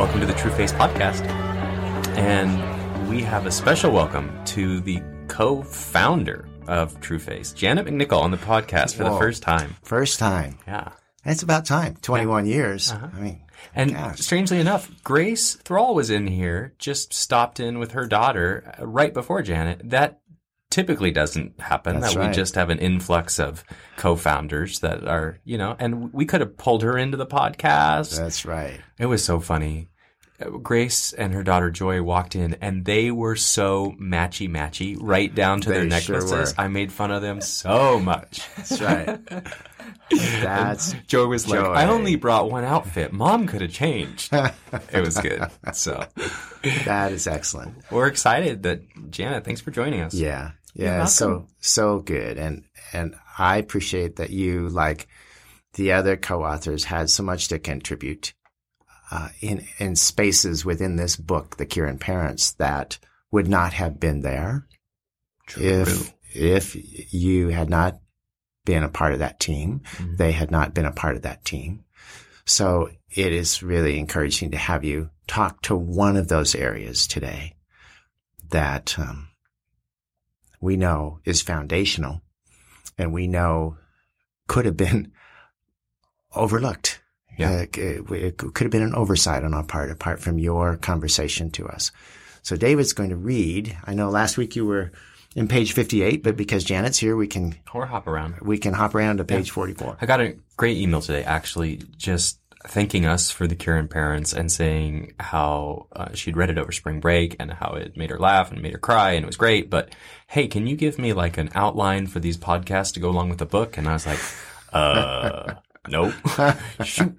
Welcome to the True Face Podcast. And we have a special welcome to the co founder of True Face, Janet McNicol, on the podcast for the first time. First time. Yeah. It's about time. 21 years. I mean, And Gosh. strangely enough, Grace Thrall was in here, just stopped in with her daughter uh, right before Janet. That typically doesn't happen. That's that we just have an influx of co-founders that are, you know, and we could have pulled her into the podcast. that's right. It was so funny. Grace and her daughter Joy walked in and they were so matchy matchy right down to their They sure necklaces. were. I made fun of them so much. That's right. That's Joy was like, I only brought one outfit. Mom could have changed. it was good. So that is excellent. we're excited that Janet, thanks for joining us. Yeah. Yeah. So so good. And and I appreciate that you like the other co-authors had so much to contribute uh, in in spaces within this book, The Cure and Parents, that would not have been there if if you had not been a part of that team. Mhm. They had not been a part of that team. So it is really encouraging to have you talk to one of those areas today that um, we know is foundational and we know could have been overlooked. Yeah. Uh, it, it could have been an oversight on our part, apart from your conversation to us. So David's going to read. I know last week you were in page 58, but because Janet's here, we can, Or hop around. we can hop around to page 44. I got a great email today, actually, just thanking us for the Cure and parents and saying how uh, she'd read it over spring break and how it made her laugh and made her cry and it was great. But hey, can you give me like an outline for these podcasts to go along with the book? And I was like, uh, nope. Shoot.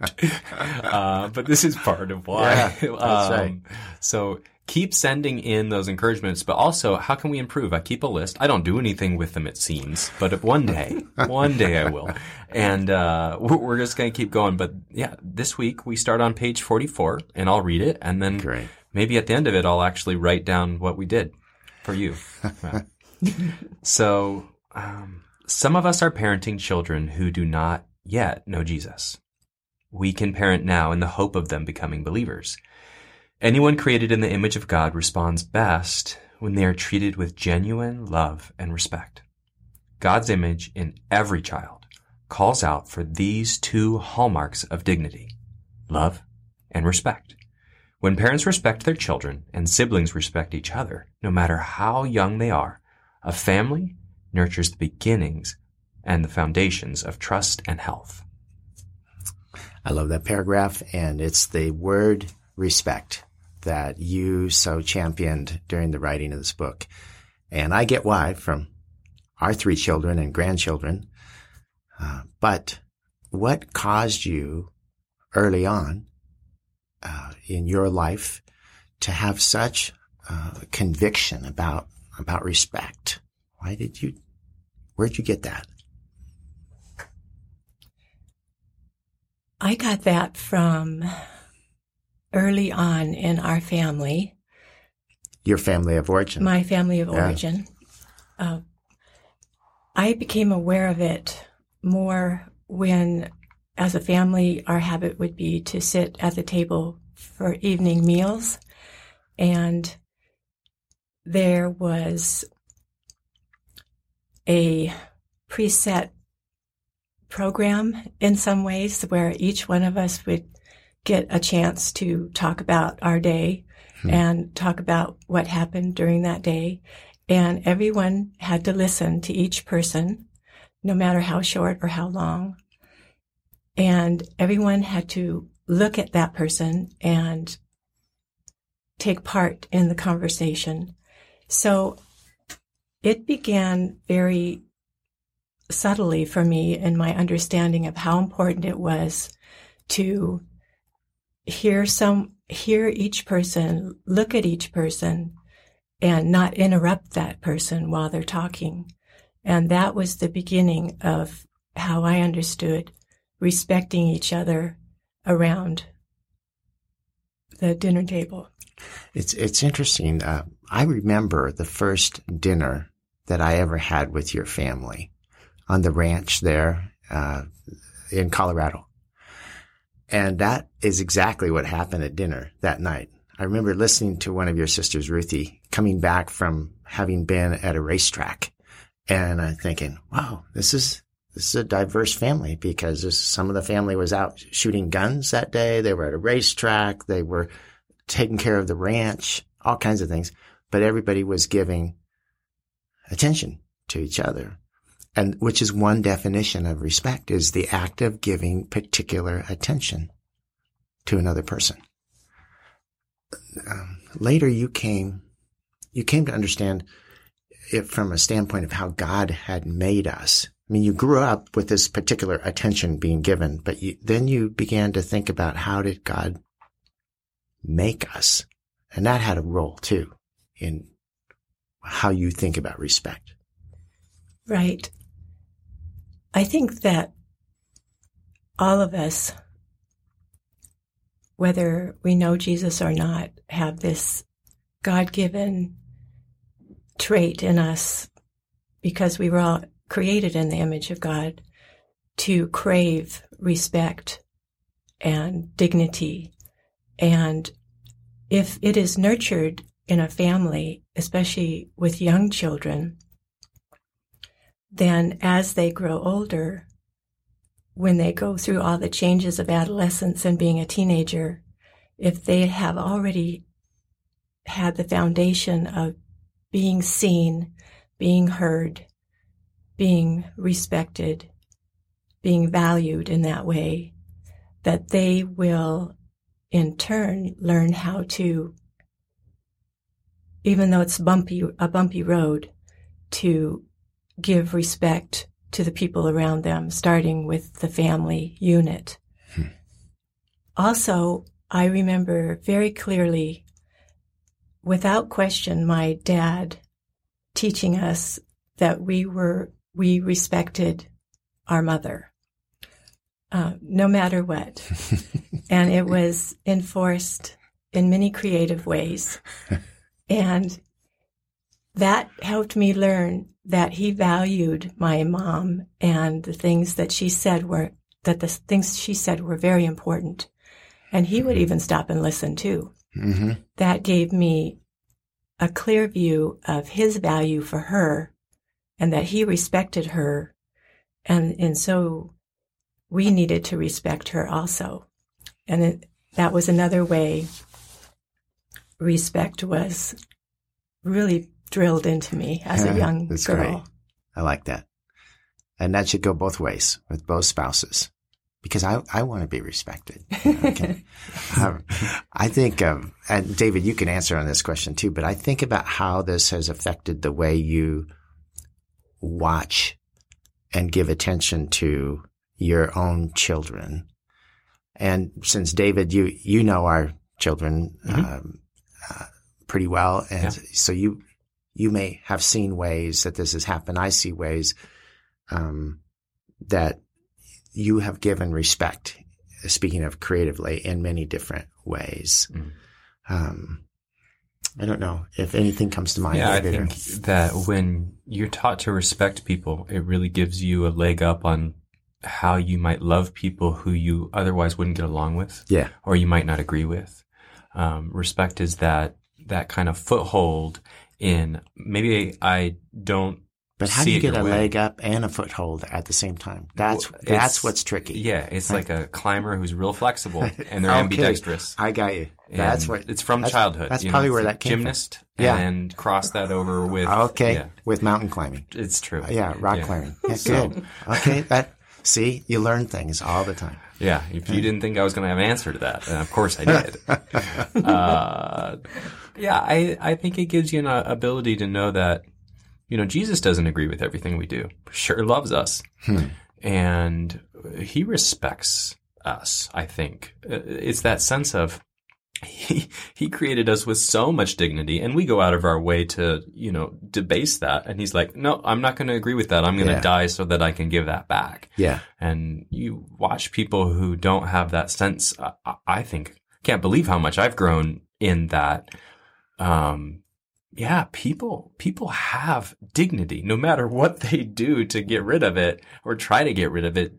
Uh, but this is part of why. Yeah, that's right. So keep sending in those encouragements, but also how can we improve? I keep a list. I don't do anything with them, it seems, but one day, one day I will. And, uh, we're, we're just going to keep going. But yeah, this week we start on page 44 and I'll read it. And then Great. maybe at the end of it, I'll actually write down what we did for you. So, um, some of us are parenting children who do not yet know Jesus. We can parent now in the hope of them becoming believers. Anyone created in the image of God responds best when they are treated with genuine love and respect. God's image in every child calls out for these two hallmarks of dignity, love and respect. When parents respect their children and siblings respect each other, no matter how young they are, a family nurtures the beginnings and the foundations of trust and health. I love that paragraph, and it's the word respect that you so championed during the writing of this book. And I get why from our three children and grandchildren. Uh, but what caused you early on uh, in your life to have such uh, conviction about about respect? Why did you? Where'd you get that? I got that from early on in our family, Your family of origin. my family of Yeah. origin. Uh, I became aware of it more when, as a family, our habit would be to sit at the table for evening meals. And there was a preset program in some ways where each one of us would get a chance to talk about our day hmm. and talk about what happened during that day. And everyone had to listen to each person, no matter how short or how long. And everyone had to look at that person and take part in the conversation. So it began very subtly for me in my understanding of how important it was to hear some hear each person look at each person and not interrupt that person while they're talking and that was the beginning of how i understood respecting each other around the dinner table It's it's interesting. Uh, I remember the first dinner that I ever had with your family on the ranch there uh, in Colorado, And that is exactly what happened at dinner that night. I remember listening to one of your sisters, Ruthie, coming back from having been at a racetrack and I'm thinking, wow, this is, this is a diverse family because this, some of the family was out shooting guns that day. They were at a racetrack. They were taking care of the ranch, all kinds of things, but everybody was giving attention to each other. And which is one definition of respect is the act of giving particular attention to another person. Um, later you came, you came to understand it from a standpoint of how God had made us. I mean, you grew up with this particular attention being given, but you, then you began to think about how did God make us? And that had a role too in how you think about respect. Right. I think that all of us, whether we know Jesus or not, have this God given trait in us because we were all created in the image of God to crave respect and dignity. And if it is nurtured in a family, especially with young children, then as they grow older, when they go through all the changes of adolescence and being a teenager, if they have already had the foundation of being seen, being heard, being respected, being valued in that way, that they will in turn learn how to, even though it's bumpy, a bumpy road, to give respect to the people around them, starting with the family unit. Hmm. Also, I remember very clearly without question, my dad teaching us that we were, we respected our mother, uh, no matter what. and it was enforced in many creative ways. and that helped me learn that he valued my mom and the things that she said were, that the things she said were very important. And he would even stop and listen too. Mm-hmm. That gave me a clear view of his value for her and that he respected her. And, and so we needed to respect her also. And it, that was another way respect was really drilled into me as a young That's girl. Great. I like that. And that should go both ways with both spouses because I, I want to be respected. Okay. um, I think, um, and David, you can answer on this question too, but I think about how this has affected the way you watch and give attention to your own children. And since David, you, you know our children, mm-hmm. um, uh, pretty well. And yeah. so you, you may have seen ways that this has happened. I see ways, um, that you have given respect, speaking of creatively, in many different ways. Mm. Um, I don't know if anything comes to mind. Yeah, I think that when you're taught to respect people, it really gives you a leg up on how you might love people who you otherwise wouldn't get along with. Yeah. Or you might not agree with. Um, respect is that, that kind of foothold in maybe I don't but how do you get a way. leg up and a foothold at the same time? That's well, that's what's tricky. Yeah, it's right? like a climber who's real flexible and they're okay. ambidextrous. I got you. That's what it's from that's, childhood. That's probably know, where that came gymnast from. Yeah. and cross that over with okay yeah. with mountain climbing. It's true. yeah, rock yeah. climbing. Yeah, so. good. okay, that see you learn things all the time. Yeah, if you didn't think I was going to have an answer to that, and of course I did. uh, yeah, I I think it gives you an uh, ability to know that you know, Jesus doesn't agree with everything we do. Sure loves us. Hmm. And he respects us, I think. Uh, it's that sense of he, he created us with so much dignity and we go out of our way to, you know, debase that. And he's like, no, I'm not going to agree with that. I'm going to yeah. die so that I can give that back. Yeah. And you watch people who don't have that sense. I, I think can't believe how much I've grown in that. Um, yeah, people, people have dignity no matter what they do to get rid of it or try to get rid of it.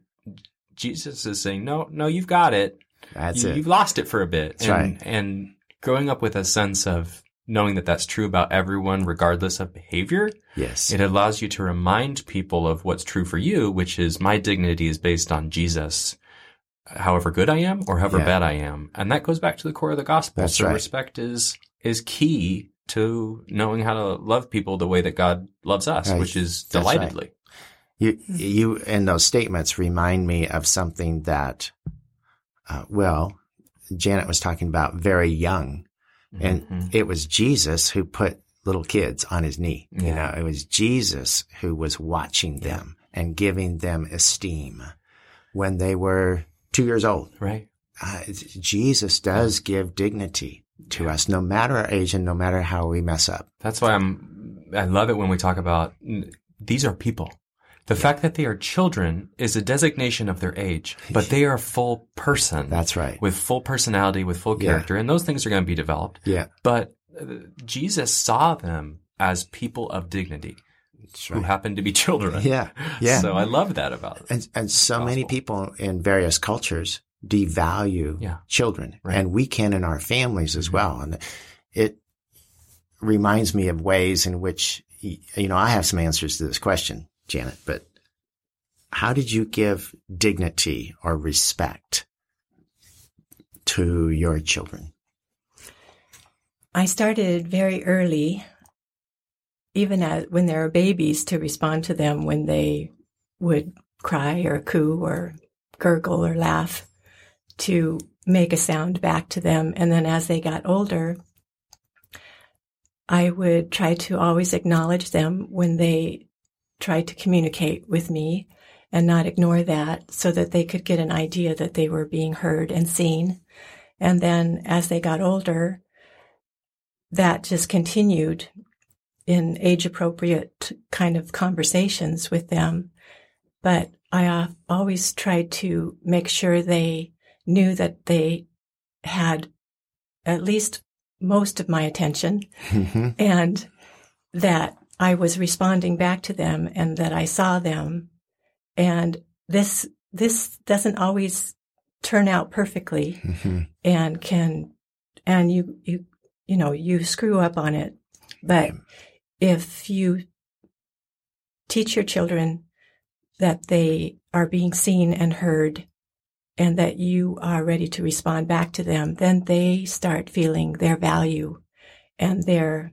Jesus is saying, no, no, you've got it. That's you, it. You've lost it for a bit. That's and, right. And growing up with a sense of knowing that that's true about everyone, regardless of behavior, Yes. it allows you to remind people of what's true for you, which is my dignity is based on Jesus, however good I am or however Yeah. bad I am. And that goes back to the core of the gospel. That's so right. respect is, is key to knowing how to love people the way that God loves us, Right. which is That's right. You, you, in those statements remind me of something that, uh, well, Janet was talking about very young and Mhm. it was Jesus who put little kids on his knee. You know, it was Jesus who was watching them and giving them esteem when they were two years old. right. Uh, Jesus does give dignity to us, no matter our age and no matter how we mess up. That's why I'm, I love it when we talk about these are people. The fact that they are children is a designation of their age, but they are a full person. That's right. with full personality, with full Yeah. character, and those things are going to be developed. Yeah, But uh, Jesus saw them as people of dignity that's who right. happened to be children. Yeah, yeah. So I love that about it. And and so many people in various cultures devalue Yeah. children, Right. Mm-hmm. and we can in our families as well. And it reminds me of ways in which you know I have some answers to this question, Janet. But how did you give dignity or respect to your children? I started very early, even as, when they were babies, to respond to them when they would cry or coo or gurgle or laugh, to make a sound back to them. And then as they got older, I would try to always acknowledge them when they tried to communicate with me and not ignore that so that they could get an idea that they were being heard and seen. And then as they got older, that just continued in age appropriate kind of conversations with them. But I always tried to make sure they knew that they had at least most of my attention Mhm. and that I was responding back to them and that I saw them. And this, this doesn't always turn out perfectly Mhm. and can, and you, you, you know, you screw up on it. But if you teach your children that they are being seen and heard and that you are ready to respond back to them, then they start feeling their value and their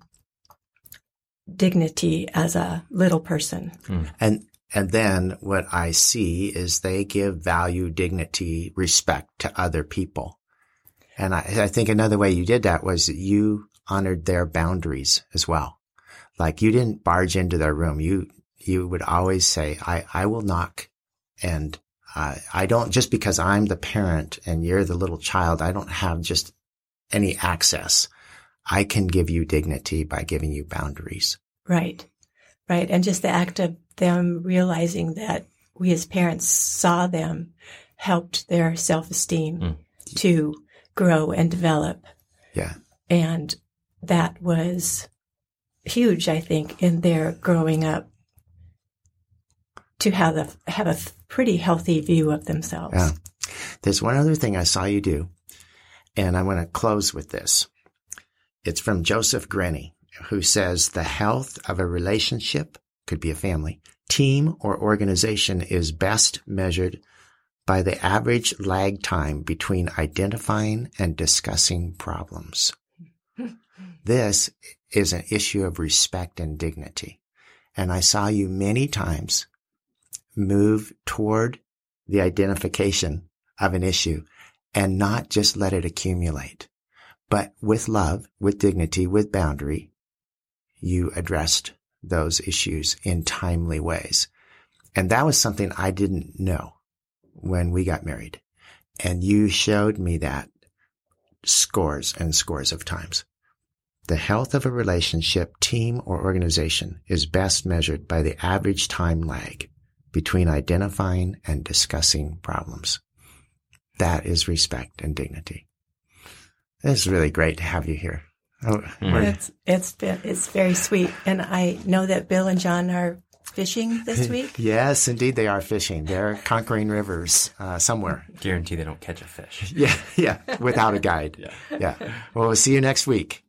dignity as a little person. And and then what I see is they give value, dignity, respect to other people. And I, I think another way you did that was you honored their boundaries as well. Like you didn't barge into their room. You you would always say, "I I will knock," and uh, I don't just because I'm the parent and you're the little child. I don't have just any access. I can give you dignity by giving you boundaries. Right. Right. And just the act of them realizing that we as parents saw them helped their self esteem Mm. to grow and develop. Yeah. And that was huge, I think, in their growing up to have a, have a pretty healthy view of themselves. Yeah. There's one other thing I saw you do, and I want to close with this. It's from Joseph Grenny, who says the health of a relationship, could be a family, team, or organization is best measured by the average lag time between identifying and discussing problems. This is an issue of respect and dignity. And I saw you many times move toward the identification of an issue and not just let it accumulate, but with love, with dignity, with boundary, you addressed those issues in timely ways. And that was something I didn't know when we got married. And you showed me that scores and scores of times. The health of a relationship, team, or organization is best measured by the average time lag between identifying and discussing problems. That is respect and dignity. It's really great to have you here. Oh, we're- It's it's been it's very sweet, and I know that Bill and John are fishing this week? Yes, indeed, they are fishing. They're conquering rivers uh, somewhere. Guarantee they don't catch a fish. Yeah, yeah, without a guide. yeah. yeah. Well, we'll see you next week.